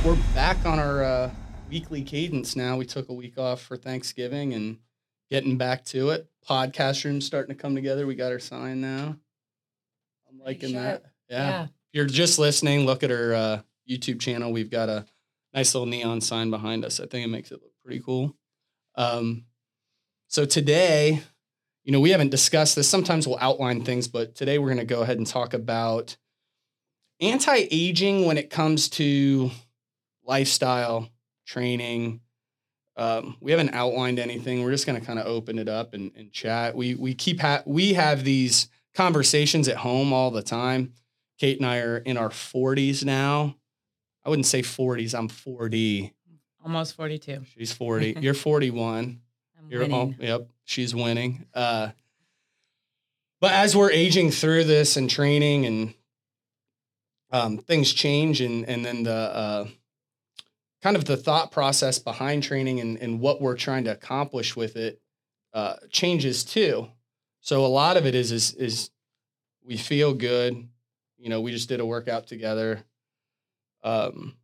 right, we're back on our uh, weekly cadence now. We took a week off for Thanksgiving and getting back to it. Podcast room starting to come together. We got our sign now. I'm liking sure. that. Yeah. Yeah. If you're just listening, look at our uh, YouTube channel. We've got a nice little neon sign behind us. I think it makes it look pretty cool. Um, so today, you know, we haven't discussed this. Sometimes we'll outline things, but today we're going to go ahead and talk about anti aging when it comes to lifestyle training. Um, we haven't outlined anything. We're just going to kind of open it up and, and chat. We we keep ha- we have these conversations at home all the time. Kate and I are in our 40s now. I wouldn't say 40s. I'm 40. Almost 42. She's 40. You're 41. I'm You're winning. all, yep, she's winning. Uh, but as we're aging through this and training and um, things change and and then the uh, kind of the thought process behind training and, and what we're trying to accomplish with it uh, changes too. So a lot of it is is is we feel good. You know, we just did a workout together. Um,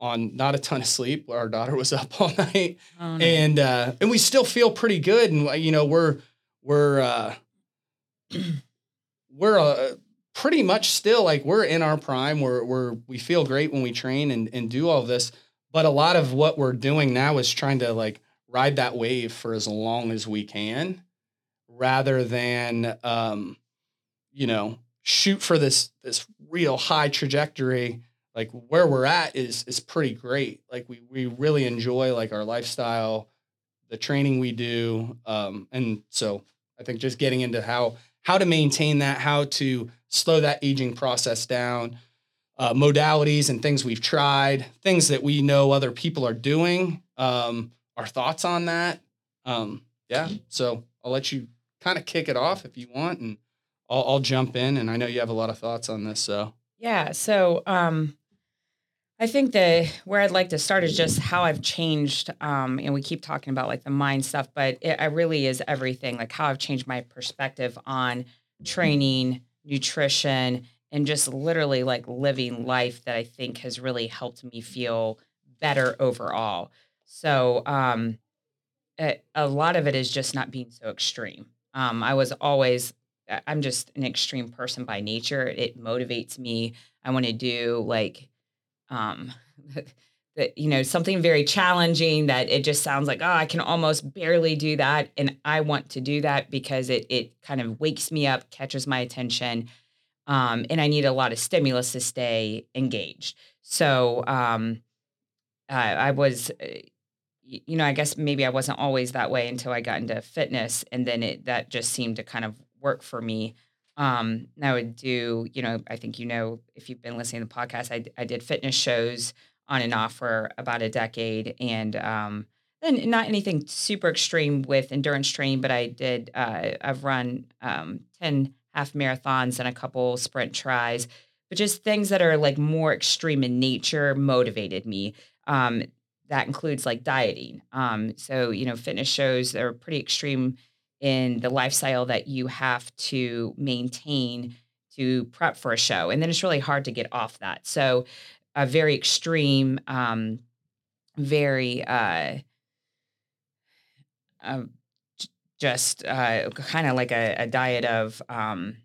on not a ton of sleep. Our daughter was up all night Oh, no. and uh and we still feel pretty good and you know we're we're uh we're uh, pretty much still like we're in our prime we're we're we feel great when we train and and do all this but a lot of what we're doing now is trying to like ride that wave for as long as we can rather than um you know shoot for this this real high trajectory like where we're at is is pretty great. Like we we really enjoy like our lifestyle, the training we do, um, and so I think just getting into how how to maintain that, how to slow that aging process down, uh, modalities and things we've tried, things that we know other people are doing, um, our thoughts on that. Um, yeah, so I'll let you kind of kick it off if you want, and I'll, I'll jump in. And I know you have a lot of thoughts on this, so. Yeah. So um, I think the where I'd like to start is just how I've changed. Um, and we keep talking about like the mind stuff, but it, it really is everything. Like how I've changed my perspective on training, nutrition, and just literally like living life that I think has really helped me feel better overall. So um, a, a lot of it is just not being so extreme. Um, I was always I'm just an extreme person by nature. It motivates me. I want to do like um that you know something very challenging that it just sounds like oh I can almost barely do that and I want to do that because it it kind of wakes me up, catches my attention. Um and I need a lot of stimulus to stay engaged. So um I, I was uh, you know, I guess maybe I wasn't always that way until I got into fitness, and then it that just seemed to kind of work for me. Um, and I would do, you know, I think you know if you've been listening to the podcast, I I did fitness shows on and off for about a decade, and um, then not anything super extreme with endurance training, but I did. Uh, I've run um, ten half marathons and a couple sprint tris, but just things that are like more extreme in nature motivated me. Um, that includes like dieting. Um, so you know, fitness shows are pretty extreme in the lifestyle that you have to maintain to prep for a show, and then it's really hard to get off that. So, a very extreme, um, very uh, uh, just uh, kind of like a, a diet of um,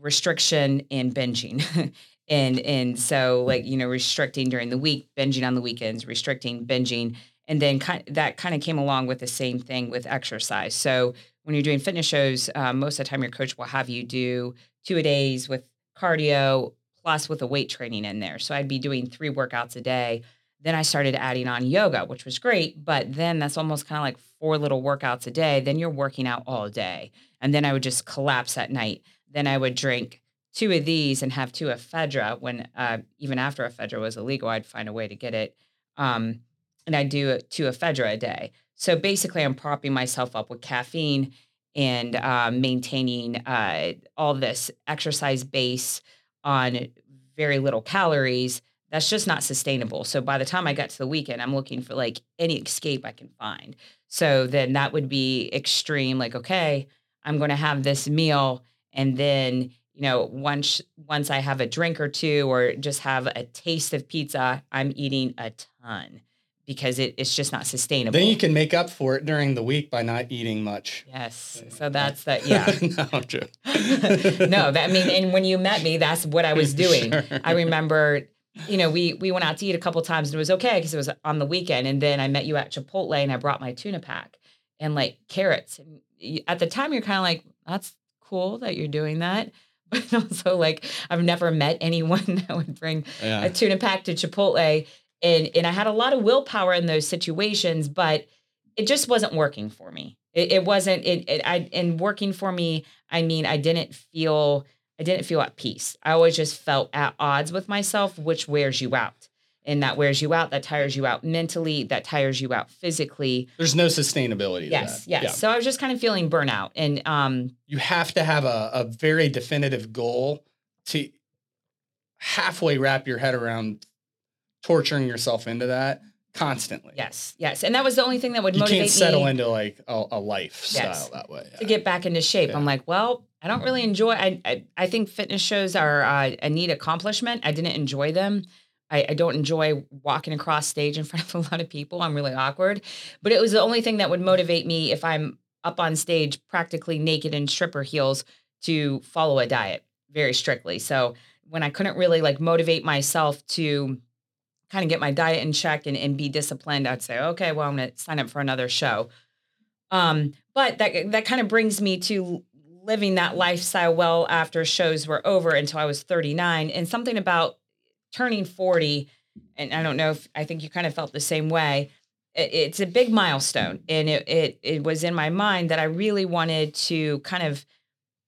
restriction and binging. and and so like you know restricting during the week binging on the weekends restricting binging. And then kind that kind of came along with the same thing with exercise. So when you're doing fitness shows um, most of the time your coach will have you do two a days with cardio plus with a weight training in there. So i'd be doing three workouts a day then i started adding on yoga which was great but then that's almost kind of like four little workouts a day then you're working out all day. And then i would just collapse at night. Then i would drink two of these and have two ephedra when uh, even after ephedra was illegal i'd find a way to get it um, and i'd do two ephedra a day. So basically i'm propping myself up with caffeine and uh, maintaining uh, all this exercise base on very little calories that's just not sustainable so by the time i got to the weekend i'm looking for like any escape i can find so then that would be extreme like okay i'm going to have this meal and then you know, once once I have a drink or two or just have a taste of pizza, I'm eating a ton because it, it's just not sustainable. Then you can make up for it during the week by not eating much. Yes. So that's that. yeah. no, I'm joking. no, that I mean, and when you met me, that's what I was doing. Sure. I remember, you know, we we went out to eat a couple times and it was okay because it was on the weekend. And then I met you at Chipotle and I brought my tuna pack and like carrots. And at the time, you're kind of like, that's cool that you're doing that. But also, like, I've never met anyone that would bring Yeah. a tuna pack to Chipotle. And and I had a lot of willpower in those situations, but it just wasn't working for me. It, it wasn't it, it I and working for me, I mean, I didn't feel I didn't feel at peace. I always just felt at odds with myself, which wears you out. And that wears you out, that tires you out mentally, that tires you out physically. There's no sustainability. Yes, yes. Yeah. So I was just kind of feeling burnout. And um You have to have a, a very definitive goal to halfway wrap your head around torturing yourself into that constantly. yes, yes. And that was the only thing that would You motivate can't settle me. into like a, a lifestyle Yes. that way. to get back into shape. Yeah. I'm like, well, I don't really enjoy. I I, I think fitness shows are uh, a neat accomplishment. I didn't enjoy them. I, I don't enjoy walking across stage in front of a lot of people. I'm really awkward. But it was the only thing that would motivate me if I'm up on stage, practically naked in stripper heels, to follow a diet very strictly. So when I couldn't really like motivate myself to kind of get my diet in check and, and be disciplined, I'd say, okay, well, I'm going to sign up for another show. Um, but that that kind of brings me to living that lifestyle well after shows were over until I was 39. And something about turning 40, and I don't know if I think you kind of felt the same way. it- it's a big milestone, and it it it was in my mind that I really wanted to kind of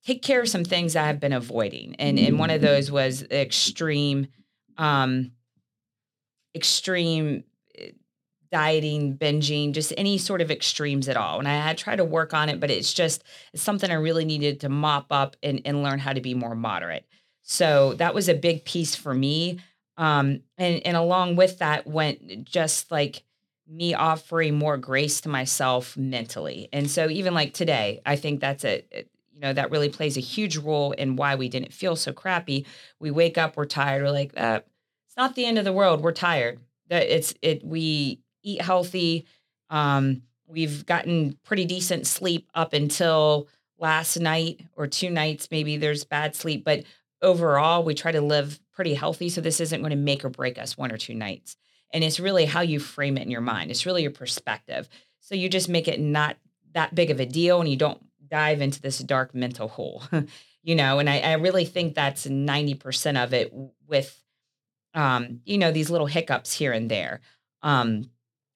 take care of some things I have been avoiding, and and one of those was extreme, um, extreme eh, dieting, binging, just any sort of extremes at all. And I had tried to work on it, but it's just it's something I really needed to mop up and, and learn how to be more moderate. So that was a big piece for me. Um, and, and along with that went just like me offering more grace to myself mentally. And so even like today, I think that's a, you know, that really plays a huge role in why we didn't feel so crappy. We wake up, we're tired, we're like, uh, it's not the end of the world. We're tired. That it's it we eat healthy. Um, we've gotten pretty decent sleep up until last night or two nights. Maybe there's bad sleep, but overall, we try to live pretty healthy. So this isn't going to make or break us one or two nights. And it's really how you frame it in your mind. It's really your perspective. So you just make it not that big of a deal and you don't dive into this dark mental hole, you know? And I, I really think that's 90% of it with, um, you know, these little hiccups here and there. Um,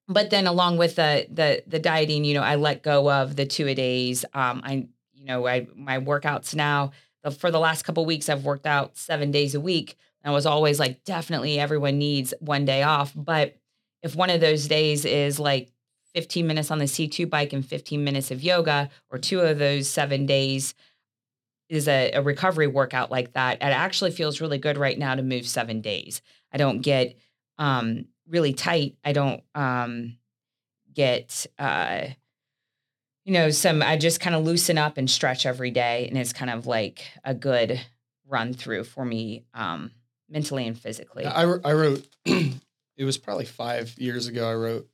but then along with the the the dieting, you know, I let go of the two a days. Um, I, you know, I my workouts now. For the last couple weeks, I've worked out seven days a week. I was always like, definitely everyone needs one day off. But if one of those days is like 15 minutes on the C2 bike and 15 minutes of yoga, or two of those seven days is a, a recovery workout like that, it actually feels really good right now to move seven days. I don't get um, really tight. I don't um, get, uh, you know, some, I just kind of loosen up and stretch every day. And it's kind of like a good run through for me um, mentally and physically. I, I wrote, it was probably five years ago, I wrote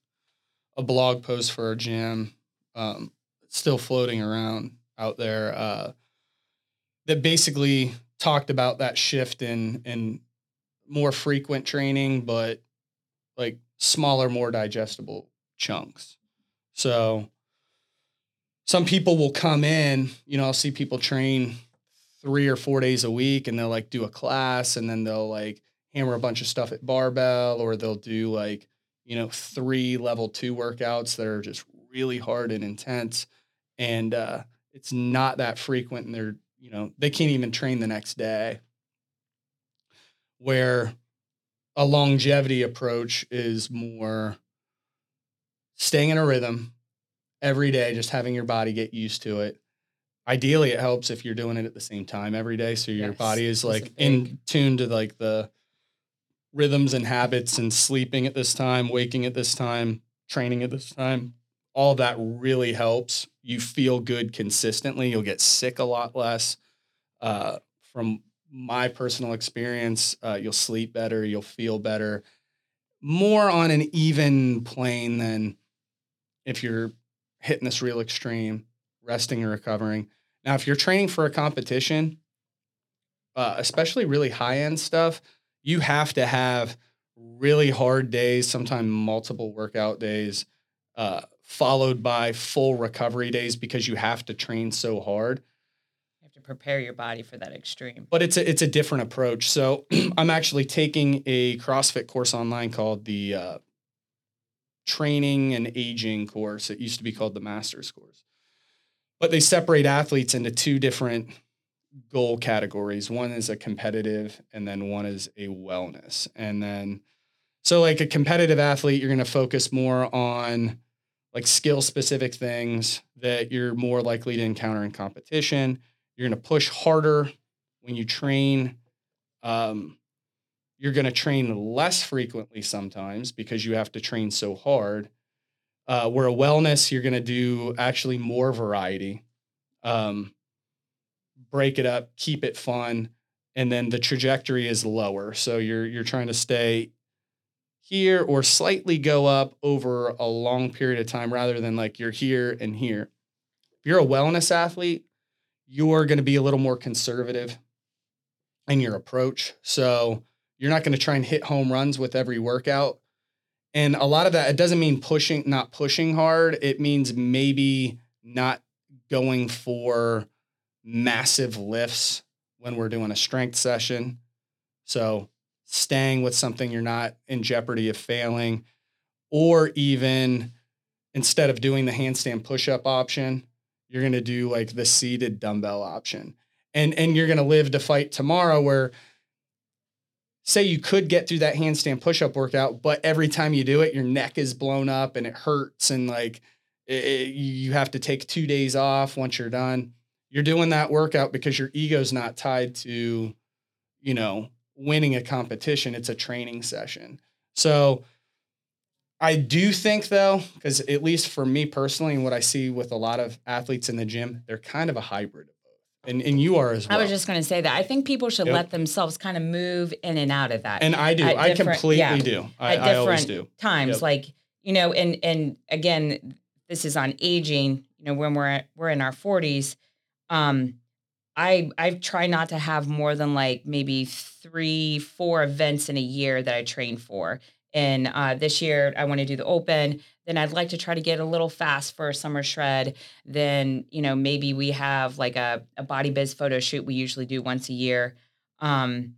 a blog post for our gym, um, still floating around out there, uh, that basically talked about that shift in, in more frequent training, but like smaller, more digestible chunks. So some people will come in, you know, I'll see people train three or four days a week and they'll like do a class and then they'll like hammer a bunch of stuff at barbell or they'll do like, you know, three level two workouts that are just really hard and intense. And uh, it's not that frequent and they're, you know, they can't even train the next day. Where a longevity approach is more staying in a rhythm every day, just having your body get used to it. Ideally, it helps if you're doing it at the same time every day, so your Yes, body is like in tune to like the rhythms and habits and sleeping at this time, waking at this time, training at this time. All that really helps. You feel good consistently. You'll get sick a lot less uh, from my personal experience, uh, you'll sleep better, you'll feel better, more on an even plane than if you're hitting this real extreme, resting and recovering. Now, if you're training for a competition, uh, especially really high end stuff, you have to have really hard days, sometimes multiple workout days, uh, followed by full recovery days because you have to train so hard. You have to prepare your body for that extreme. But it's a it's a different approach. So I'm actually taking a CrossFit course online called the uh, Training and Aging course. It used to be called the Masters course, but they separate athletes into two different goal categories. One is a competitive, and then one is a wellness. And then, so like a competitive athlete, you're going to focus more on like skill specific things that you're more likely to encounter in competition. You're going to push harder when you train. Um, you're going to train less frequently sometimes because you have to train so hard. Uh, where a wellness, you're going to do actually more variety. Um, break it up, keep it fun, and then the trajectory is lower. So you're you're trying to stay here or slightly go up over a long period of time rather than like you're here and here. If you're a wellness athlete, you're going to be a little more conservative in your approach. So you're not going to try and hit home runs with every workout. And a lot of that, it doesn't mean pushing, not pushing hard. It means maybe not going for massive lifts when we're doing a strength session. So staying with something you're not in jeopardy of failing, or even instead of doing the handstand push-up option, you're going to do like the seated dumbbell option. And and you're going to live to fight tomorrow where say you could get through that handstand push-up workout, but every time you do it, your neck is blown up and it hurts and like it, you have to take 2 days off once you're done you're doing that workout because your ego's not tied to, you know, winning a competition. It's a training session. So I do think though, because at least for me personally, and what I see with a lot of athletes in the gym, they're kind of a hybrid of both. And, and you are as well. I was just going to say that. I think people should yep. let themselves kind of move in and out of that. And I do. I completely yeah, do. I, at different always do. Times, yep. like you know, and and again, this is on aging. You know, when we're we're in our forties, um, I I try not to have more than like maybe three, four events in a year that I train for. And uh, this year, I want to do the open. Then I'd like to try to get a little fast for a summer shred. Then you know maybe we have like a, a body biz photo shoot we usually do once a year, um,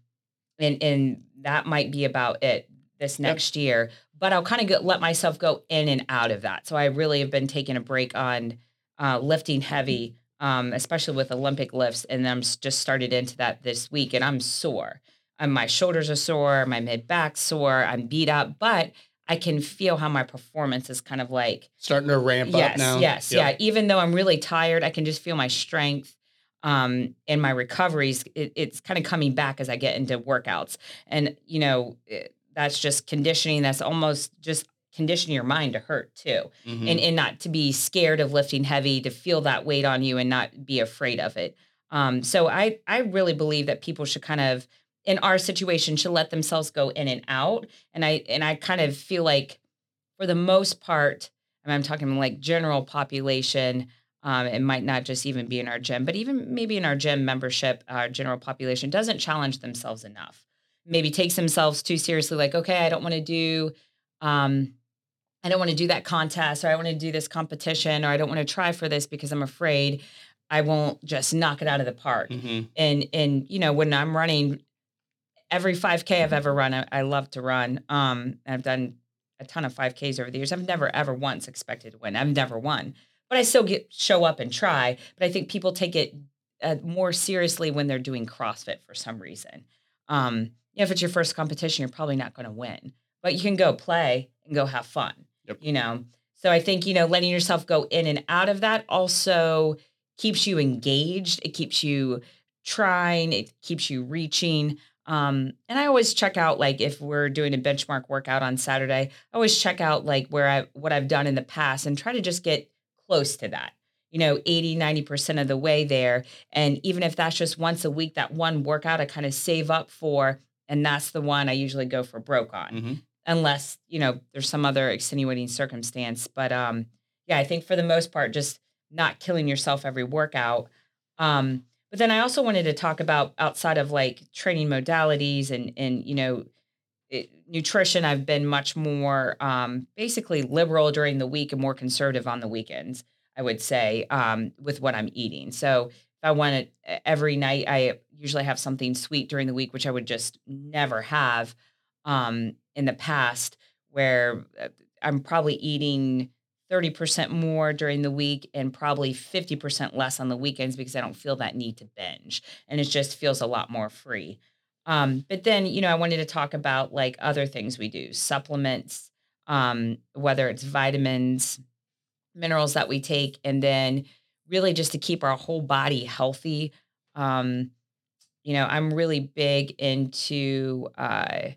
and and that might be about it this next yep. year. But I'll kind of let myself go in and out of that. So I really have been taking a break on uh, lifting heavy um, especially with Olympic lifts. And I'm just started into that this week, and I'm sore. And my shoulders are sore, my mid back sore, I'm beat up, but I can feel how my performance is kind of like starting to ramp yes, up now. Yes, yep. yeah. Even though I'm really tired, I can just feel my strength um, and my recoveries. It, it's kind of coming back as I get into workouts, and you know it, that's just conditioning. That's almost just condition your mind to hurt too mm-hmm. and, and not to be scared of lifting heavy to feel that weight on you and not be afraid of it. Um, so i i really believe that people should kind of in our situation should let themselves go in and out. And i and i kind of feel like for the most part I i'm talking like general population um, it might not just even be in our gym but even maybe in our gym membership our general population doesn't challenge themselves enough. Maybe takes themselves too seriously like okay i don't want to do um, I don't want to do that contest or I want to do this competition or I don't want to try for this because I'm afraid I won't just knock it out of the park. Mm-hmm. And and you know when I'm running every 5k I've ever run I, I love to run. Um I've done a ton of 5ks over the years. I've never ever once expected to win. I've never won. But I still get show up and try, but I think people take it uh, more seriously when they're doing CrossFit for some reason. Um, you know, if it's your first competition, you're probably not going to win, but you can go play and go have fun. Yep. You know, so I think, you know, letting yourself go in and out of that also keeps you engaged. It keeps you trying, it keeps you reaching. Um, and I always check out like if we're doing a benchmark workout on Saturday, I always check out like where I what I've done in the past and try to just get close to that. you know 80 90% of the way there and even if that's just once a week that one workout i kind of save up for and that's the one i usually go for broke on Mm-hmm. Unless you know there's some other extenuating circumstance. But um yeah i think for the most part just not killing yourself every workout. Um but then i also wanted to talk about outside of like training modalities and and you know it, nutrition i've been much more um basically liberal during the week and more conservative on the weekends i would say um with what i'm eating. So if i want it every night i usually have something sweet during the week which i would just never have um in the past where uh, I'm probably eating 30% more during the week and probably 50% less on the weekends because I don't feel that need to binge. And it just feels a lot more free. Um, but then, you know, I wanted to talk about like other things we do, supplements, um, whether it's vitamins, minerals that we take, and then really just to keep our whole body healthy. Um, you know, I'm really big into uh,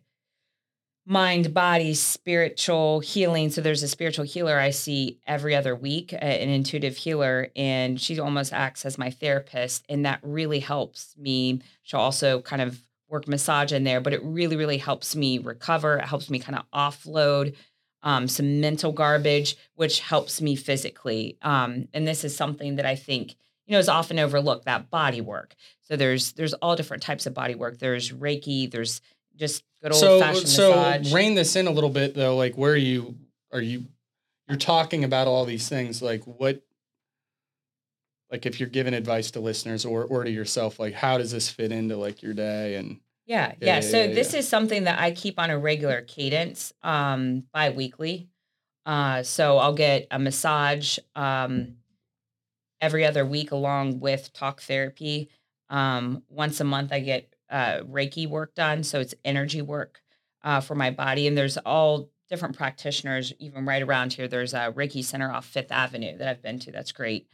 mind, body, spiritual healing. So there's a spiritual healer I see every other week, an intuitive healer, and she almost acts as my therapist. And that really helps me. She'll also kind of work massage in there, but it really, really helps me recover. It helps me kind of offload um, some mental garbage, which helps me physically. Um, and this is something that I think you know is often overlooked that body work. So there's there's all different types of body work. There's Reiki. There's just good old So fashioned so massage. rein this in a little bit though. Like where are you are you you're talking about all these things like what like if you're giving advice to listeners or or to yourself like how does this fit into like your day and Yeah, Yeah, yeah. yeah, So yeah, this is something that I keep on a regular cadence, um, bi-weekly. Uh, so I'll get a massage um, every other week along with talk therapy. Um, once a month, I get uh, Reiki work done. So it's energy work uh, for my body. And there's all different practitioners, even right around here. There's a Reiki center off Fifth Avenue that I've been to. That's great.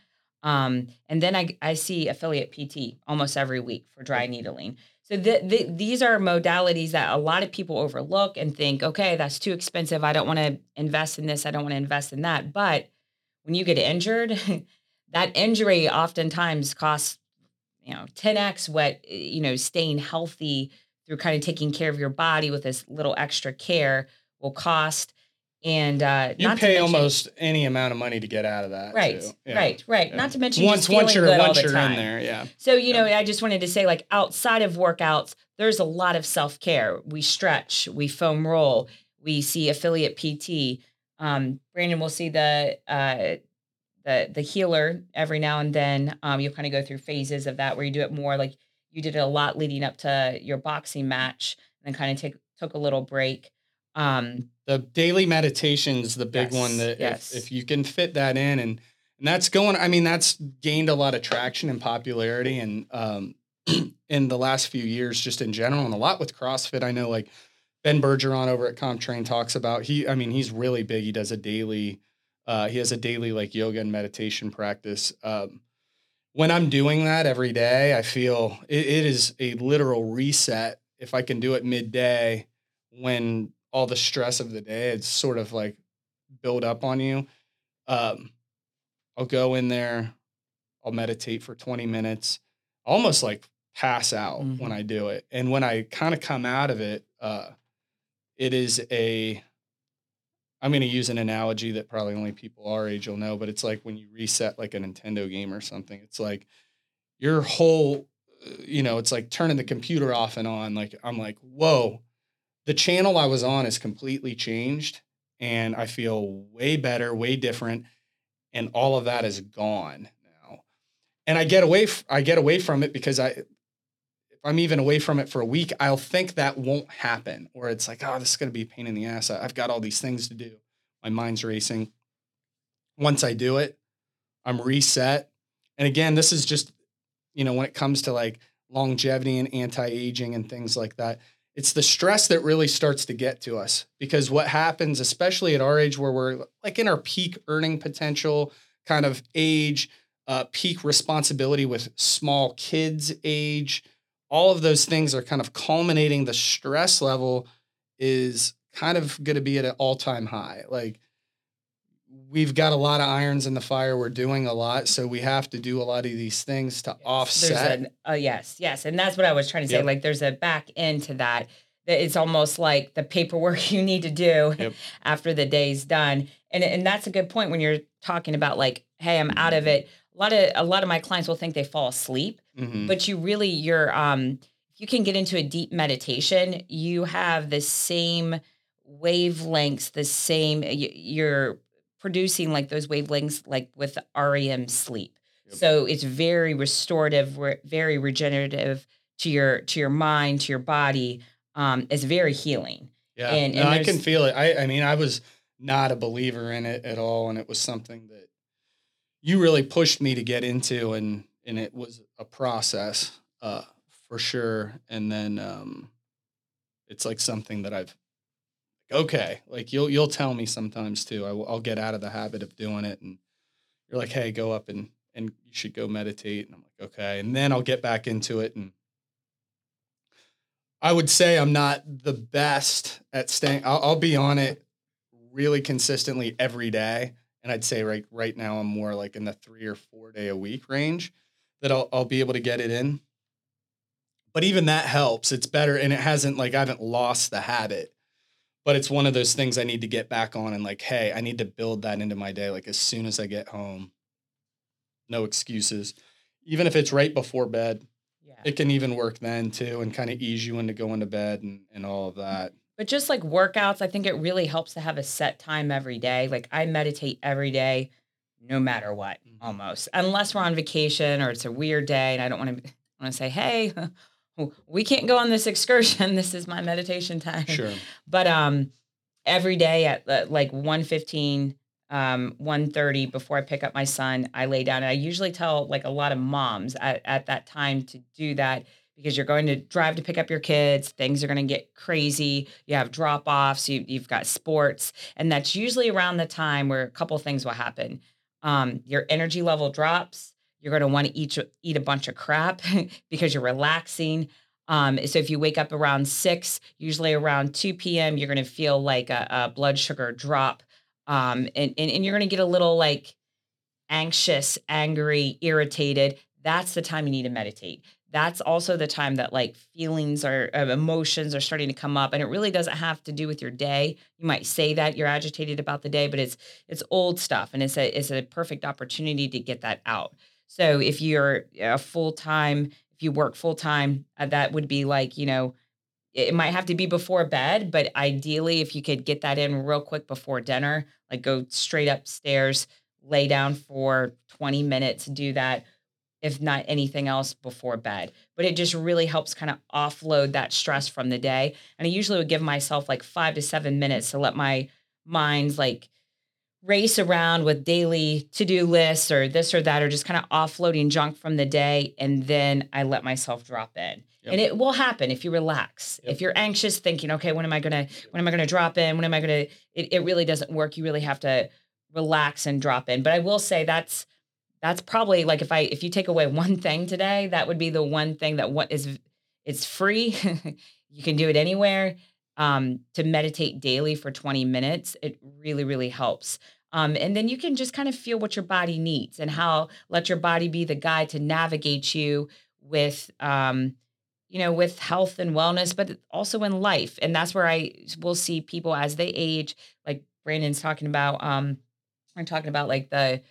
Um, and then I, I see affiliate PT almost every week for dry needling. So th- th- these are modalities that a lot of people overlook and think, okay, that's too expensive. I don't want to invest in this. I don't want to invest in that. But when you get injured, that injury oftentimes costs, you know, 10x what, you know, staying healthy through kind of taking care of your body with this little extra care will cost. And uh, you pay mention- almost any amount of money to get out of that. right, too. Yeah. right, right. Yeah. Not to mention Once once you're once you're in there, yeah. So, you know, I just wanted to say, like, outside of workouts, there's a lot of self care. We stretch, we foam roll, we see affiliate PT. Um, Brandon will see the uh, the the healer every now and then. Um, you'll kind of go through phases of that where you do it more like you did it a lot leading up to your boxing match, and then kind of take took a little break. Um, the daily meditation's the big Yes, one that yes. if, if you can fit that in and and that's going i mean that's gained a lot of traction and popularity and um in the last few years just in general and a lot with crossfit i know like ben bergeron over at comptrain talks about he i mean he's really big he does a daily uh he has a daily like yoga and meditation practice. Um when i'm doing that every day i feel it, it is a literal reset. If i can do it midday when all the stress of the day it's sort of like build up on you um i'll go in there i'll meditate for 20 minutes almost like pass out when Mhm. i do it. And when i kind of come out of it uh it is a i'm going to use an analogy that probably only people our age will know but it's like when you reset like a nintendo game or something it's like your whole uh, you know it's like turning the computer off and on like i'm like whoa the channel I was on is completely changed and I feel way better, way different and all of that is gone now. And I get away f- I get away from it because I I'm even away from it for a week, I'll think that won't happen or it's like, oh, this is going to be a pain in the ass. I've got all these things to do. My mind's racing. Once I do it, I'm reset. And again, this is just you know, when it comes to like longevity and anti-aging and things like that, it's the stress that really starts to get to us because what happens especially at our age where we're like in our peak earning potential kind of age uh, peak responsibility with small kids age all of those things are kind of culminating the stress level is kind of going to be at an all-time high like we've got a lot of irons in the fire. We're doing a lot, so we have to do a lot of these things to offset. There's a, uh, yes, yes, and that's what I was trying to say. Yep. Like, there's a back end to that. That it's almost like the paperwork you need to do Yep. after the day's done, and and that's a good point when you're talking about like, hey, I'm out of it. A lot of a lot of my clients will think they fall asleep, Mhm. but you really you're um you can get into a deep meditation you have the same wavelengths the same you're producing like those wavelengths like with REM sleep Yep. so it's very restorative re- very regenerative to your to your mind to your body um it's very healing Yeah, And- no, I can feel it. I, I mean, I was not a believer in it at all, and it was something that you really pushed me to get into, and and it was a process, uh, for sure. And then um, it's like something that I've okay, like you'll you'll tell me sometimes too. I, will- get out of the habit of doing it, and you're like, hey, go up and and you should go meditate, and I'm like, okay, and then I'll get back into it and. I would say I'm not the best at staying. I'll, I'll be on it really consistently every day, and I'd say right right now I'm more like in the three or four day a week range that I'll I'll be able to get it in. But even that helps. It's better, and it hasn't like I haven't lost the habit, but it's one of those things I need to get back on and like, hey, I need to build that into my day. Like as soon as I get home, no excuses. Even if it's right before bed, yeah it can even work then too and kind of ease you into going to bed and, and all of that. But just like workouts, I think it really helps to have a set time every day. Like I meditate every day, no matter what. Almost. Unless we're on vacation or it's a weird day and I don't want to want to say, "Hey, we can't go on this excursion. This is my meditation time." Sure. But um every day at uh, like 1:15 um 1:30 before I pick up my son, I lay down and I usually tell like a lot of moms at, at that time to do that because you're going to drive to pick up your kids, things are going to get crazy. You have drop-offs, you you've got sports, and that's usually around the time where a couple things will happen. Um your energy level drops, you're going to want to eat eat a bunch of crap because you're relaxing. Um, so if you wake up around six, usually around 2 p.m., you're going to feel like a, a blood sugar drop. Um, and, and, and you're going to get a little like anxious, angry, irritated. That's the time you need to meditate. That's also the time that like feelings or uh, emotions are starting to come up, and it really doesn't have to do with your day. You might say that you're agitated about the day, but it's it's old stuff, and it's a it's a perfect opportunity to get that out. So if you're a full time, if you work full time, uh, that would be like you know it might have to be before bed, but ideally, if you could get that in real quick before dinner, like go straight upstairs, lay down for 20 minutes, do that, if not anything else before bed. But it just really helps kind of offload that stress from the day. And I usually would give myself like five to seven minutes to let my mind's like race around with daily to-do lists or this or that or just kind of offloading junk from the day and then I let myself drop in. Yep. And it will happen if you relax. Yep. If you're anxious thinking, okay, when am I to when am I to drop in? When am I to it, it really doesn't work. You really have to relax and drop in. But I will say that's that's probably like if I if you take away one thing today, that would be the one thing that what is it's free. you can do it anywhere. Um, to meditate daily for 20 minutes, it really, really helps. Um, and then you can just kind of feel what your body needs and how let your body be the guide to navigate you with um, you know, with health and wellness, but also in life. And that's where I will see people as they age, like Brandon's talking about, um, we're talking about like the,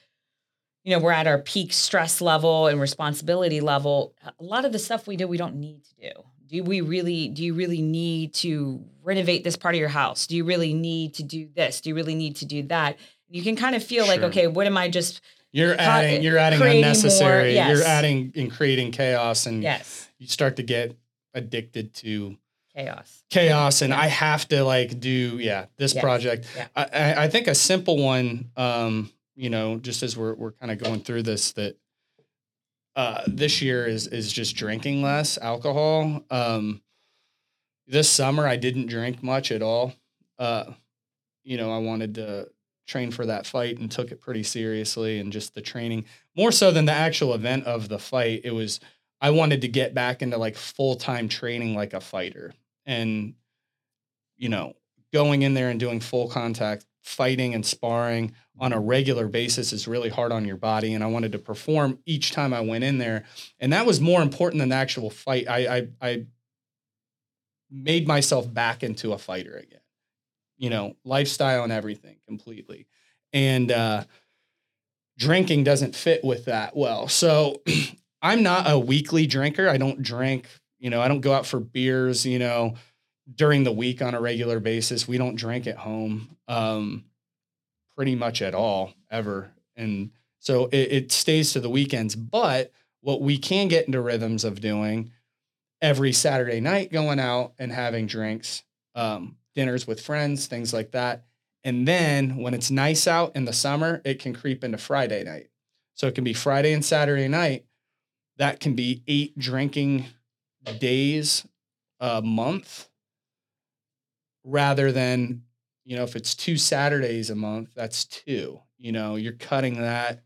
you know, we're at our peak stress level and responsibility level. A lot of the stuff we do, we don't need to do. Do we really, do you really need to renovate this part of your house? Do you really need to do this? Do you really need to do that? You can kind of feel like, okay, what am I just, You're adding you're adding creating more- unnecessary. yes. You're adding and creating chaos and yes, you start to get addicted to chaos. chaos and Yeah. I have to like do yeah, this Yes. project. Yeah. I, I I think a simple one, um, you know, just as we're we're kind of going through this, that uh, this year is is just drinking less alcohol. Um, this summer I didn't drink much at all. Uh, you know, I wanted to train for that fight and took it pretty seriously, and just the training more so than the actual event of the fight. It was I wanted to get back into like full time training like a fighter, and you know, going in there and doing full contact fighting and sparring on a regular basis is really hard on your body. And I wanted to perform each time I went in there. And that was more important than the actual fight. I, I, I made myself back into a fighter again, you know, lifestyle and everything completely. And uh, drinking doesn't fit with that well. So I'm not a weekly drinker. I don't drink, you know, I don't go out for beers, you know, during the week on a regular basis. We don't drink at home um, pretty much at all ever. And so it, it stays to the weekends. But what we can get into rhythms of doing every Saturday night, going out and having drinks, um, dinners with friends, things like that. And then when it's nice out in the summer, it can creep into Friday night. So it can be Friday and Saturday night. That can be eight drinking days a month rather than, you know, if it's two Saturdays a month, that's two. You know, you're cutting that.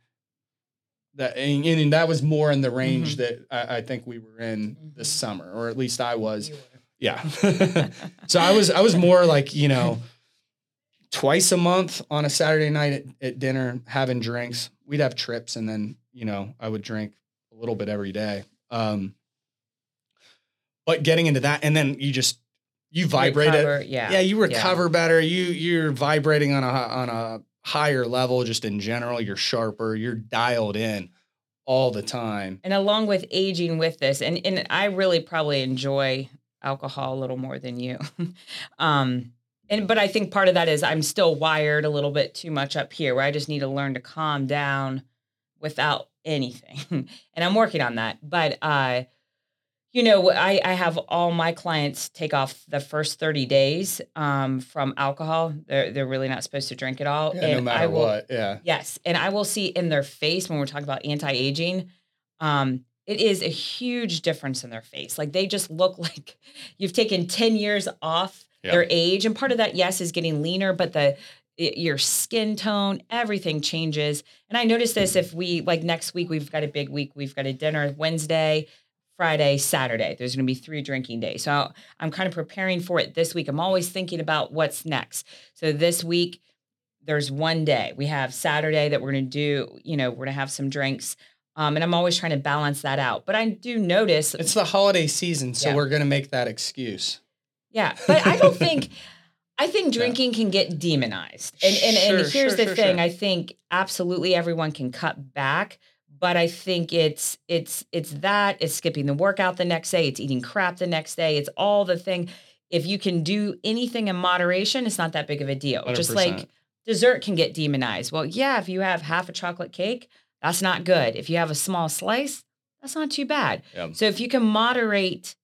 That and, and that was more in the range Mm-hmm. that I, I think we were in this Mhm. summer, or at least I was. Yeah. so I was I was more like, you know, twice a month on a Saturday night at, at dinner, having drinks. We'd have trips and then, you know, I would drink a little bit every day. Um but getting into that and then you just you vibrate it. Yeah. Yeah, you recover better. You you're vibrating on a on a higher level just in general. You're sharper, you're dialed in all the time. And along with aging with this, and, and I really probably enjoy alcohol a little more than you. um, and but I think part of that is I'm still wired a little bit too much up here where I just need to learn to calm down without anything. and I'm working on that. But uh, you know, I, I have all my clients take off the first 30 days um, from alcohol. They're they're really not supposed to drink at all. Yeah, no and matter I will, what. Yeah. Yes, and I will see in their face when we're talking about anti-aging, um, it is a huge difference in their face. Like they just look like you've taken 10 years off Yeah. their age. And part of that, yes, is getting leaner, but the your skin tone, everything changes. And I noticed this if we like next week, we've got a big week. We've got a dinner Wednesday, Friday, Saturday. There's going to be three drinking days. So I'm kind of preparing for it this week. I'm always thinking about what's next. So this week, there's one day we have Saturday that we're going to do, you know, we're going to have some drinks. Um, and I'm always trying to balance that out. But I do notice, It's the holiday season, so Yeah. we're gonna make that excuse. yeah, but I don't think, I think Yeah. drinking can get demonized. And, and, Sure, and here's sure, the sure, thing. I think absolutely everyone can cut back. But I think it's it's it's that it's skipping the workout the next day, it's eating crap the next day, it's all the thing. If you can do anything in moderation, it's not that big of a deal. Just 100%. like dessert can get demonized. Well, yeah, if you have half a chocolate cake, that's not good. If you have a small slice, that's not too bad. Yeah. So if you can moderate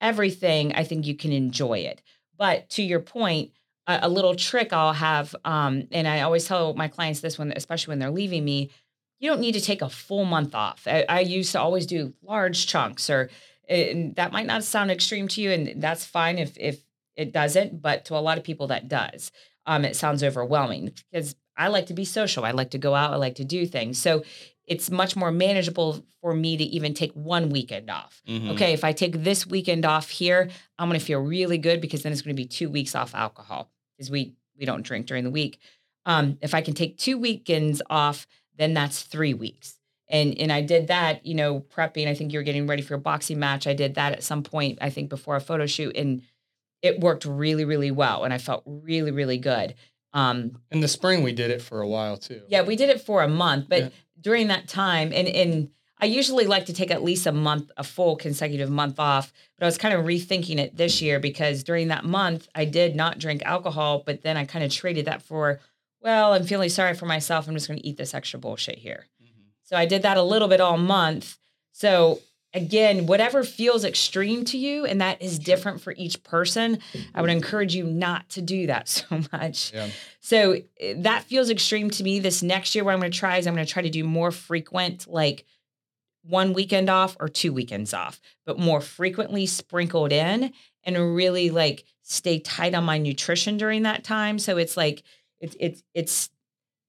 everything, I think you can enjoy it. But to your point, a, a little trick I'll have, um, and I always tell my clients this one, especially when they're leaving me, you don't need to take a full month off. I, I used to always do large chunks, or and that might not sound extreme to you, and that's fine if if it doesn't. But to a lot of people, that does. Um, it sounds overwhelming because I like to be social. I like to go out. I like to do things. So it's much more manageable for me to even take one weekend off. Mhm. Okay, if I take this weekend off here, I'm going to feel really good because then it's going to be two weeks off alcohol because we we don't drink during the week. Um, if I can take two weekends off, then that's three weeks. And and I did that, you know, prepping. I think you were getting ready for a boxing match. I did that at some point. I think before a photo shoot, and it worked really really well, and I felt really really good. Um, In the spring, we did it for a while too. yeah, we did it for a month, but Yeah. during that time, and and I usually like to take at least a month, a full consecutive month off. But I was kind of rethinking it this year because during that month, I did not drink alcohol, but then I kind of traded that for, well, I'm feeling sorry for myself. I'm just going to eat this extra bullshit here. Mhm. So I did that a little bit all month. So again, whatever feels extreme to you, and that is different for each person, I would encourage you not to do that so much. Yeah. So eh, that feels extreme to me. This next year, what I'm going to try is I'm going to try to do more frequent, like one weekend off or two weekends off, but more frequently sprinkled in and really like stay tight on my nutrition during that time. So it's like, it's, it's, it's,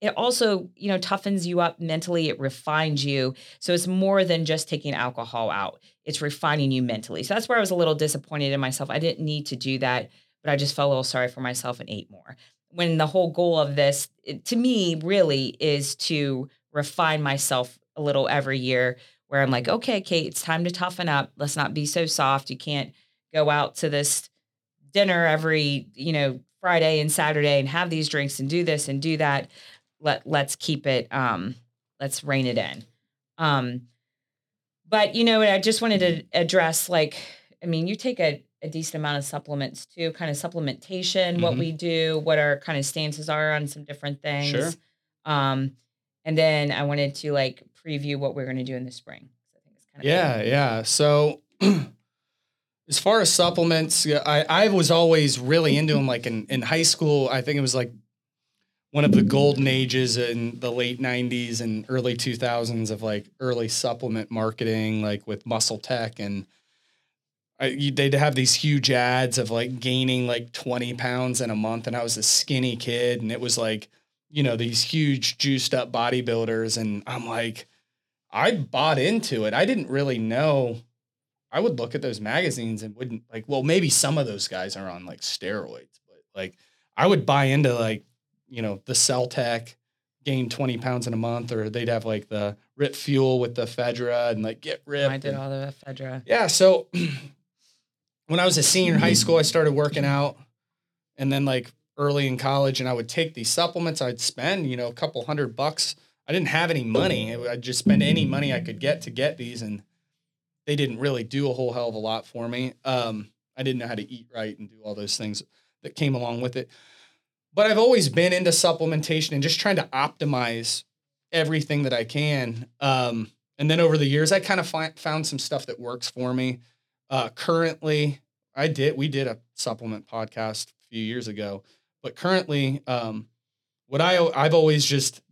it also, you know, toughens you up mentally. It refines you. So it's more than just taking alcohol out. It's refining you mentally. So that's where I was a little disappointed in myself. I didn't need to do that, but I just felt a little sorry for myself and ate more. when the whole goal of this, it- to me, really is to refine myself a little every year. Where I'm like, okay, Kate, it's time to toughen up. Let's not be so soft. You can't go out to this dinner every, you know, Friday and Saturday and have these drinks and do this and do that. Let let's keep it. Um, let's rein it in. Um, but you know, I just wanted to address like, I mean, you take a, a decent amount of supplements too, kind of supplementation, what Mhm. we do, what our kind of stances are on some different things. Sure. Um, and then I wanted to like preview what we're going to do in the spring. I think it's kind of Yeah, yeah. So as far as supplements, I, I was always really into them. Like in, in high school, I think it was like one of the golden ages in the late 90s and early 2000s of like early supplement marketing, like with Muscle Tech. And I, you, they'd have these huge ads of like gaining like 20 pounds in a month. And I was a skinny kid. And it was like, you know, these huge juiced up bodybuilders. And I'm like, I bought into it. I didn't really know. I would look at those magazines and wouldn't like, well, maybe some of those guys are on like steroids, but like I would buy into like, you know, the Cell-Tech gain 20 pounds in a month, or they'd have like the Rip Fuel with the ephedra and like get oh, ripped. I did and- all the ephedra. yeah. So when I was a senior in high mm-hmm. school, I started working out. And then like early in college, and I would take these supplements. I'd spend, you know, a couple hundred bucks. I didn't have any money. I'd just spend any money I could get to get these. And they didn't really do a whole hell of a lot for me. Um, I didn't know how to eat right and do all those things that came along with it. But I've always been into supplementation and just trying to optimize everything that I can. Um, and then over the years, I kind of fi- found some stuff that works for me. Uh, currently, I did we did a supplement podcast a few years ago, but currently, um, what I I've always just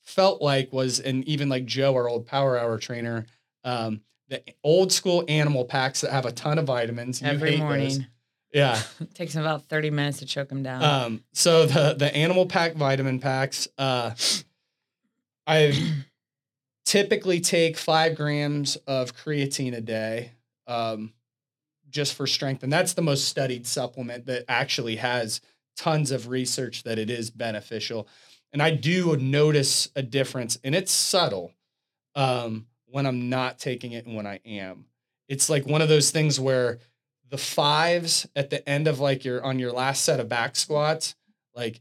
felt like was, and even like Joe, our old Power Hour trainer, um, the old school animal packs that have a ton of vitamins Every hate those. morning. Yeah. It takes them about 30 minutes to choke them down. Um, so the the animal pack vitamin packs, uh, I typically take five grams of creatine a day, um, just for strength, and that's the most studied supplement that actually has tons of research that it is beneficial. And I do notice a difference, and it's subtle um, when I'm not taking it and when I am. It's like one of those things where the fives at the end of like your on your last set of back squats, like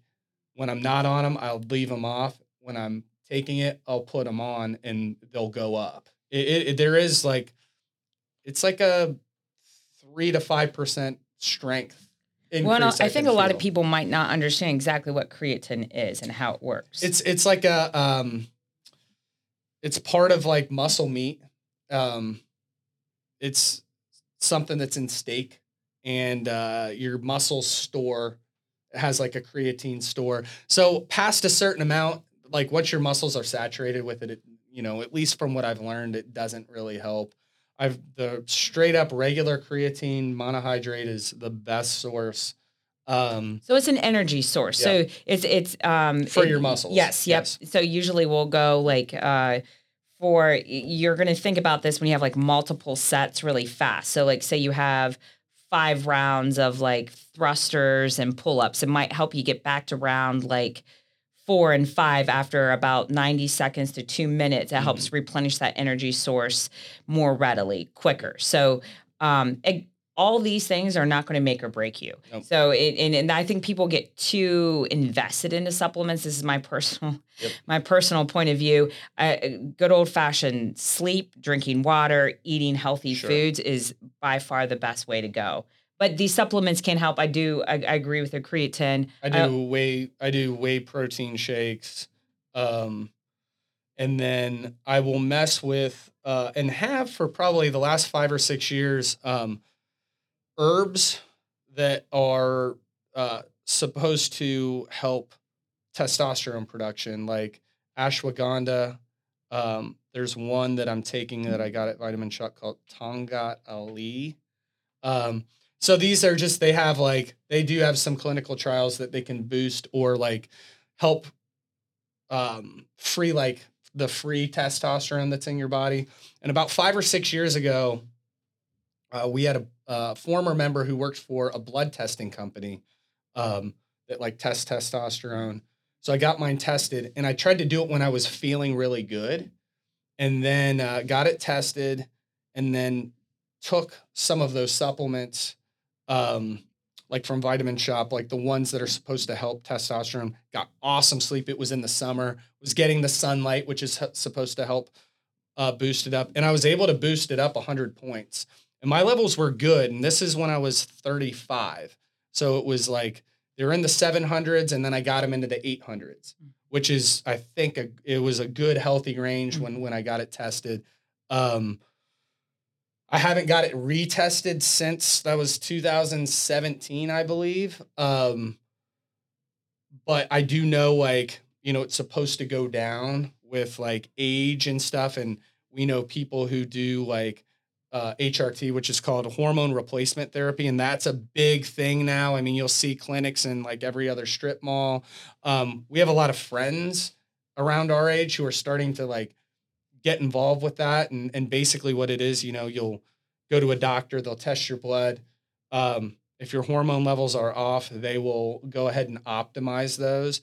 when I'm not on them, I'll leave them off. When I'm taking it, I'll put them on and they'll go up. It, it, it- there is like, it's like a three to five percent strength. well, no, increase I think a lot of people might not understand exactly what creatine is and how it works. It's it's like a um, it's part of like muscle meat. Um, it's something that's in steak, and uh, your muscles store has like a creatine store. So past a certain amount, like once your muscles are saturated with it, it you know, at least from what I've learned, it doesn't really help. I've the straight up regular creatine monohydrate is the best source. Um, So it's an energy source. So it's it's um For it- your muscles. Yes, yep. Yes. So usually we'll go like uh for you're going to think about this when you have like multiple sets really fast. So like say you have five rounds of like thrusters and pull-ups, it might help you get back to round like 4 and 5 after about 90 seconds to 2 minutes. It helps Mm-hmm. replenish that energy source more readily, quicker. So um it, all these things are not going to make or break you. Nope. So it, and, and I think people get too invested into supplements. This is my personal Yep. my personal point of view. Uh, good old fashioned sleep, drinking water, eating healthy Sure. foods is by far the best way to go. But these supplements can help. I do. I, I agree with the creatine. I do whey. I do whey protein shakes, um, and then I will mess with uh, and have for probably the last five or six years um, herbs that are uh, supposed to help testosterone production, like ashwagandha. Um, there's one that I'm taking that I got at Vitamin Shoppe called Tongkat Ali. Um, so these are just they have like they do have some clinical trials that they can boost or like help um, free like the free testosterone that's in your body. And about five or six years ago, uh, we had a, uh former member who worked for a blood testing company um, that like test testosterone. So I got mine tested and I tried to do it when I was feeling really good and then uh, got it tested and then took some of those supplements um, like from vitamin shop like the ones that are supposed to help testosterone. Got awesome sleep. It was in the summer. Was getting the sunlight which is supposed to help uh, boost it up and i was able to boost it up 100 points and my levels were good and this is when i was 35 so it was like they were in the 700s and then i got them into the 800s mm. which is i think a, it was a good healthy range when when i got it tested um, I haven't got it retested since that was 2017, I believe. Um, but I do know like, you know, it's supposed to go down with like age and stuff. And we know people who do like uh, HRT, which is called hormone replacement therapy. And that's a big thing now. I mean, you'll see clinics in like every other strip mall. Um, we have a lot of friends around our age who are starting to like get involved with that. And, and basically what it is, you know, you'll go to a doctor, they'll test your blood. Um, if your hormone levels are off, they will go ahead and optimize those.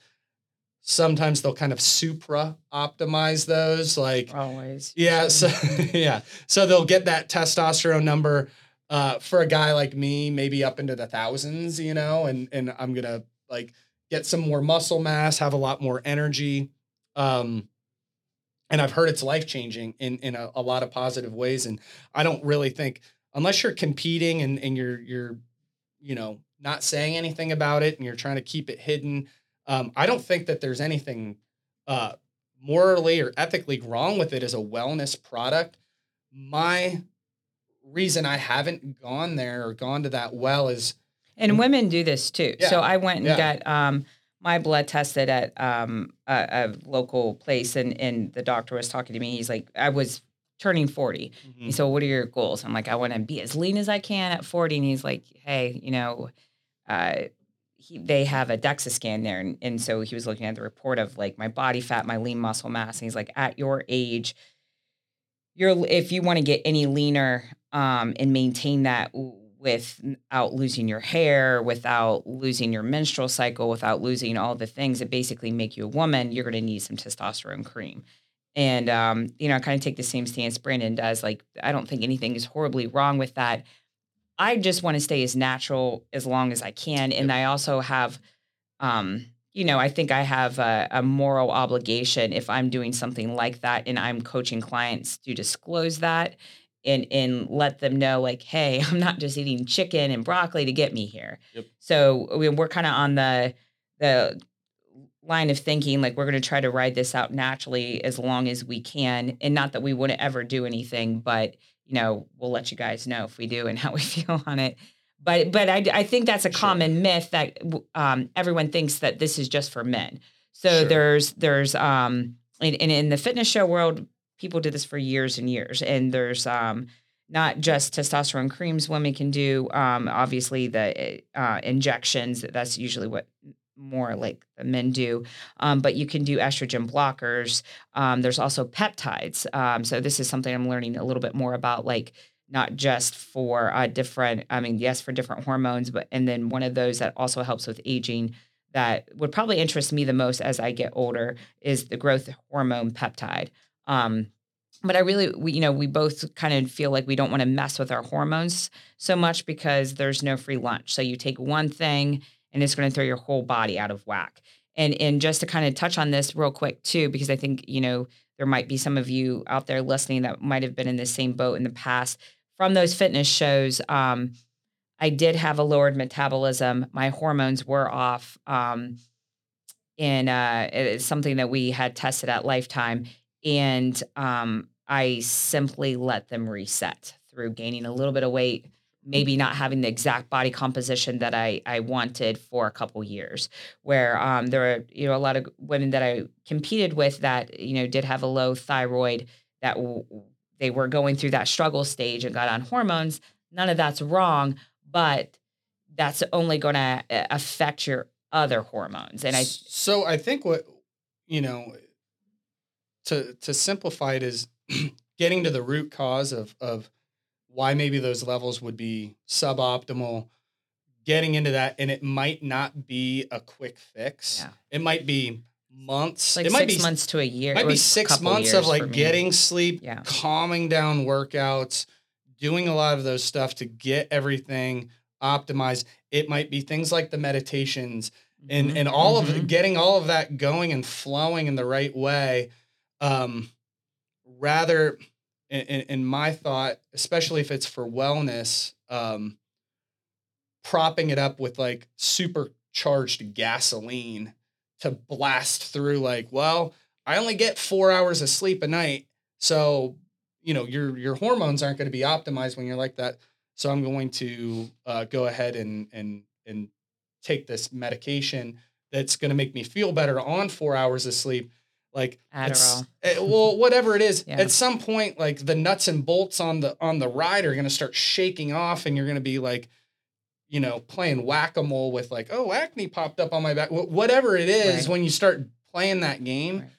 Sometimes they'll kind of supra optimize those, like always. Yeah. So yeah. So they'll get that testosterone number uh, for a guy like me, maybe up into the thousands, you know, and and I'm gonna like get some more muscle mass, have a lot more energy. Um, and I've heard it's life changing in in a, a, lot of positive ways. And I don't really think unless you're competing and and you're you're you know not saying anything about it and you're trying to keep it hidden, um, I don't think that there's anything uh, morally or ethically wrong with it as a wellness product. My reason I haven't gone there or gone to that well is and women do this too. Yeah, so I went and yeah. got um my blood tested at um, a, a, local place, and and the doctor was talking to me. He's like, I was turning 40. Mm-hmm. He said, "What are your goals?" I'm like, "I want to be as lean as I can at 40." And he's like, "Hey, you know." Uh, he, they have a DEXA scan there, and, and so he was looking at the report of like my body fat, my lean muscle mass, and he's like, at your age, you're if you want to get any leaner um, and maintain that without losing your hair, without losing your menstrual cycle, without losing all the things that basically make you a woman, you're going to need some testosterone cream. And um, you know, I kind of take the same stance Brandon does. Like, I don't think anything is horribly wrong with that. I just want to stay as natural as long as I can, and I also have, um, you know, I think I have a, a moral obligation if I'm doing something like that and I'm coaching clients to disclose that and and let them know like hey i'm not just eating chicken and broccoli to get me here yep. so we, we're kind of on the the line of thinking like we're going to try to ride this out naturally as long as we can and not that we wouldn't ever do anything but you know we'll let you guys know if we do and how we feel on it but but i, I think that's a sure. common myth that um, everyone thinks that this is just for men so sure. there's there's um in, in the fitness show world people did this for years and years. And there's um, not just testosterone creams women can do. Um, obviously, the uh, injections, that's usually what more like men do. Um, but you can do estrogen blockers. Um, there's also peptides. Um, so this is something I'm learning a little bit more about, like not just for uh, different, I mean, yes, for different hormones, but and then one of those that also helps with aging that would probably interest me the most as I get older is the growth hormone peptide. Um, but I really, we, you know, we both kind of feel like we don't want to mess with our hormones so much because there's no free lunch. So you take one thing and it's going to throw your whole body out of whack. And and just to kind of touch on this real quick too, because I think you know there might be some of you out there listening that might have been in the same boat in the past from those fitness shows. Um, I did have a lowered metabolism. My hormones were off. Um, and uh, it's something that we had tested at Lifetime and um, I simply let them reset through gaining a little bit of weight, maybe not having the exact body composition that I I wanted for a couple years. Where um, there are you know a lot of women that I competed with that you know did have a low thyroid that w- they were going through that struggle stage and got on hormones. None of that's wrong, but that's only going to affect your other hormones. And I so I think what you know to to simplify it is getting to the root cause of of why maybe those levels would be suboptimal getting into that and it might not be a quick fix. Yeah. It might be months. like it might be months to a year. It might be six months of like getting sleep, Yeah. calming down workouts, doing a lot of those stuff to get everything optimized. It might be things like the meditations and Mhm, and all of mhm. it, getting all of that going and flowing in the right way. Um, rather, in my thought, especially if it's for wellness, um, propping it up with like supercharged gasoline to blast through. Like, well, I only get four hours of sleep a night, so you know your your hormones aren't going to be optimized when you're like that. So I'm going to uh, go ahead and and and take this medication that's going to make me feel better on four hours of sleep. Like Adderall. eh, well, whatever it is, Yeah. at some point, like the nuts and bolts on the on the ride are going to start shaking off, and you're going to be like, you know, playing whack a mole with like, oh, acne popped up on my back. Wh- Whatever it is, Right. when you start playing that game, Right.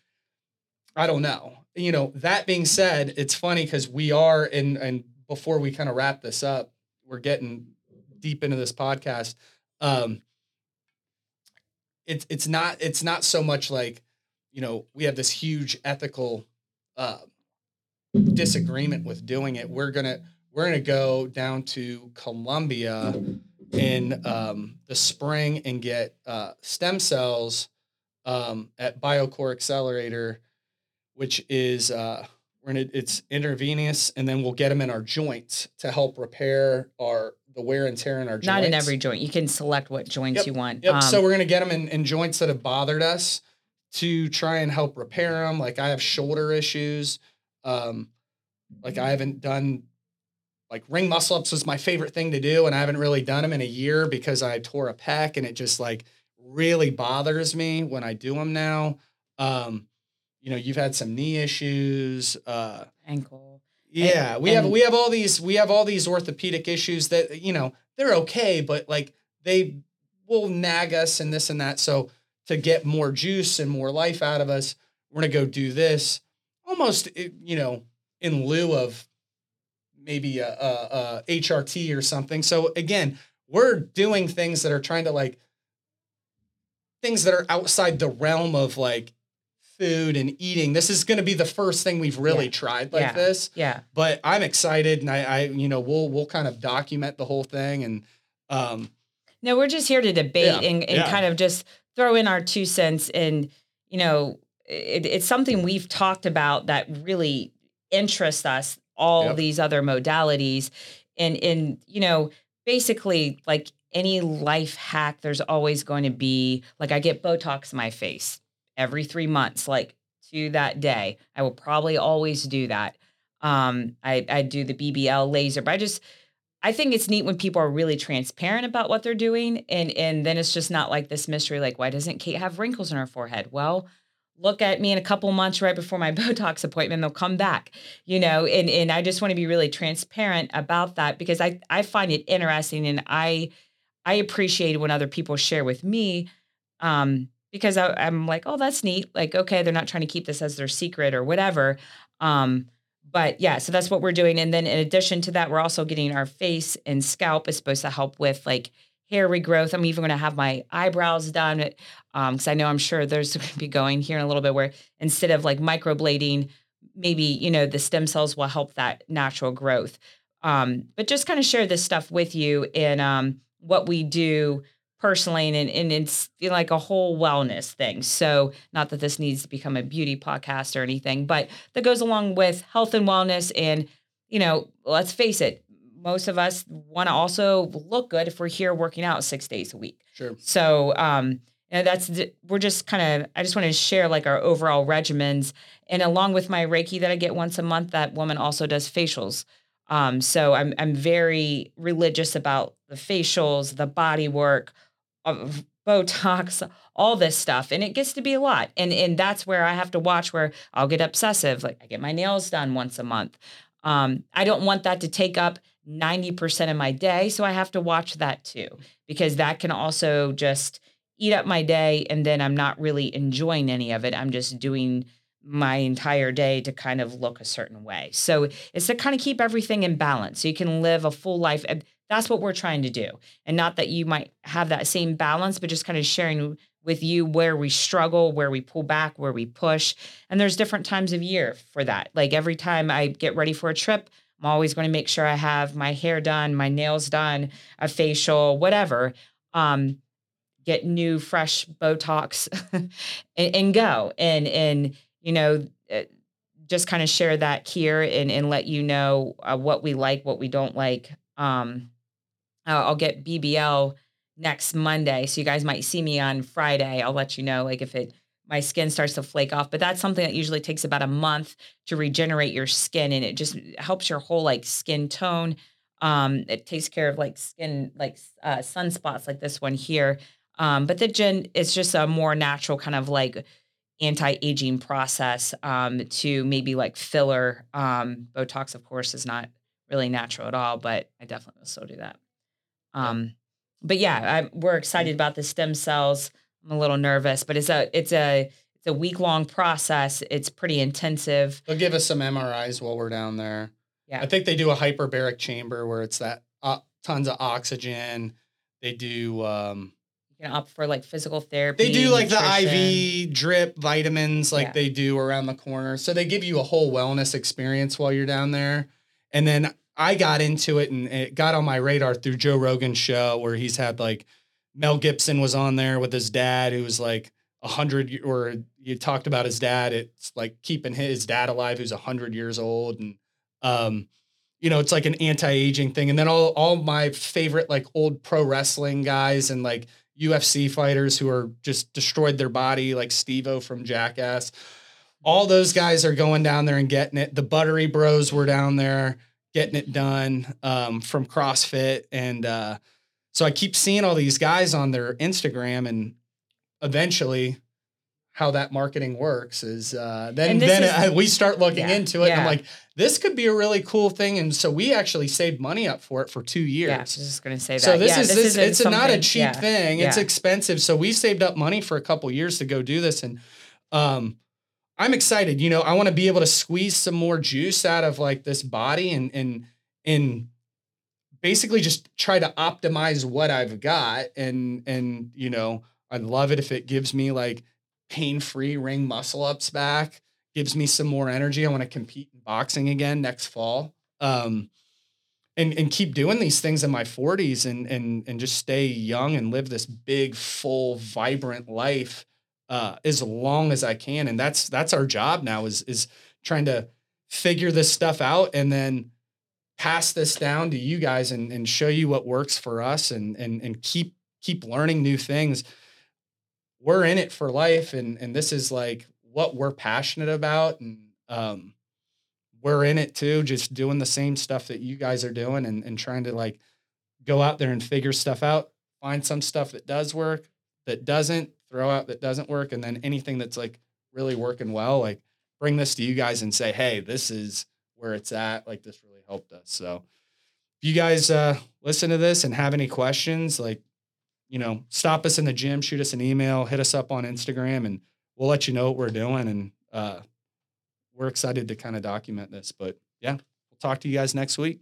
I don't know. You know, that being said, it's funny because we are and and before we kind of wrap this up, we're getting deep into this podcast. Um it's it's not it's not so much like, you know, we have this huge ethical uh disagreement with doing it. We're gonna we're gonna go down to Colombia in um, the spring and get uh, stem cells um, at BioXcellerator, which is uh, we're gonna it's intravenous, and then we'll get them in our joints to help repair our the wear and tear in our joints. Not in every joint. You can select what joints Yep, you want. Yep. Um, so we're gonna get them in, in joints that have bothered us to try and help repair them. Like I have shoulder issues. Um, like I haven't done like ring muscle ups was my favorite thing to do, and I haven't really done them in a year because I tore a pec, and it just like really bothers me when I do them now. Um, you know, you've had some knee issues. Uh, ankle. yeah, we have we have all these we have all these orthopedic issues that you know they're okay, but like they will nag us and this and that. So to get more juice and more life out of us, we're gonna go do this almost eh, you know in lieu of maybe a, a, a HRT or something. So again, we're doing things that are trying to like things that are outside the realm of like food and eating. This is going to be the first thing we've really Yeah. tried like Yeah. this Yeah. but I'm excited and I, I you know we'll we'll kind of document the whole thing and um No, we're just here to debate Yeah, and, and kind of just throw in our two cents. And, you know, it, it's something we've talked about that really interests us, all Yep. these other modalities. And, and, you know, basically, like any life hack, there's always going to be like, I get Botox in my face every three months, like to that day. I will probably always do that. Um, I, I do the BBL laser, but I just, I think it's neat when people are really transparent about what they're doing, and and then it's just not like this mystery. Like, why doesn't Kate have wrinkles in her forehead? Well, look at me in a couple months right before my Botox appointment. They'll come back, you know. And and I just want to be really transparent about that because I I find it interesting, and I I appreciate when other people share with me, um, because I, I'm like, oh, that's neat. Like, okay, they're not trying to keep this as their secret or whatever. Um, but yeah, so that's what we're doing. And then in addition to that, we're also getting our face and scalp is supposed to help with like hair regrowth. I'm even going to have my eyebrows done because I know I'm sure there's going to be going here in a little bit where instead of like microblading, maybe you know the stem cells will help that natural growth. Um, but just kind of share this stuff with you and um, what we do personally and, and it's like a whole wellness thing. So not that this needs to become a beauty podcast or anything, but that goes along with health and wellness. And, you know, let's face it, most of us want to also look good if we're here working out six days a week. sure So, um, and that's we're just kind of. I just want to share like our overall regimens, and along with my Reiki that I get once a month, that woman also does facials. Um, so I'm I'm very religious about the facials, the body work, of Botox, all this stuff, and it gets to be a lot. And and that's where I have to watch where I'll get obsessive. Like I get my nails done once a month. Um, I don't want that to take up 90% of my day. So I have to watch that too, because that can also just eat up my day. And then I'm not really enjoying any of it. I'm just doing my entire day to kind of look a certain way. So it's to kind of keep everything in balance so you can live a full life. That's what we're trying to do. And not that you might have that same balance, but just kind of sharing with you where we struggle, where we pull back, where we push. And there's different times of year for that. Like every time I get ready for a trip, I'm always going to make sure I have my hair done, my nails done, a facial, whatever. Um, get new, fresh Botox and, and, go. And and you know, uh, just kind of share that here and and let you know uh, what we like, what we don't like. Um, I'll get BBL next Monday, so you guys might see me on Friday. I'll let you know, like if it my skin starts to flake off. But that's something that usually takes about a month to regenerate your skin, and it just helps your whole like skin tone. Um, it takes care of like skin like uh, sunspots like this one here. Um, but the gen it's just a more natural kind of like anti-aging process um, to maybe like filler. Um, Botox, of course, is not really natural at all, but I definitely will still do that. Um, but yeah, I, we're excited about the stem cells. I'm a little nervous, but it's a it's a it's a week long process. It's pretty intensive. They'll give us some MRIs while we're down there. Yeah, I think they do a hyperbaric chamber where it's that uh, tons of oxygen. They do. Um, you can opt for like physical therapy. They do like nutrition. the IV drip vitamins, like yeah. they do around the corner. So they give you a whole wellness experience while you're down there. And then I got into it and it got on my radar through Joe Rogan's show where he's had like Mel Gibson was on there with his dad who was like a hundred or you talked about his dad. It's like keeping his dad alive who's a hundred years old. And um, you know, it's like an anti-aging thing. And then all all my favorite like old pro wrestling guys and like UFC fighters who are just destroyed their body, like Steve-O from Jackass. All those guys are going down there and getting it. The Buttery Bros were down there getting it done um, from CrossFit. And uh, so I keep seeing all these guys on their Instagram, and eventually, how that marketing works is uh, then then is, it, we start looking yeah, into it. Yeah. And I'm like, this could be a really cool thing, and so we actually saved money up for it for two years. Yeah, I was just going to say that. So this yeah, is this, this it's not a cheap thing. It's expensive. So we saved up money for a couple years to go do this, and um, I'm excited. You know, I want to be able to squeeze some more juice out of like this body and and and basically just try to optimize what I've got and and you know, I'd love it if it gives me like pain-free ring muscle ups back, gives me some more energy. I want to compete in boxing again next fall. Um and and keep doing these things in my 40s and and and just stay young and live this big full vibrant life uh, as long as I can. And that's that's our job now is is trying to figure this stuff out and then pass this down to you guys and, and show you what works for us and and and keep keep learning new things. We're in it for life and and this is like what we're passionate about and um we're in it too, just doing the same stuff that you guys are doing and, and trying to like go out there and figure stuff out, find some stuff that does work, that doesn't, throw out that doesn't work, and then anything that's like really working well, like bring this to you guys and say, hey, this is where it's at. Like this really helped us. So if you guys uh, listen to this and have any questions, like, you know, stop us in the gym, shoot us an email, hit us up on Instagram, and we'll let you know what we're doing. And uh, we're excited to kind of document this. But yeah, we'll talk to you guys next week.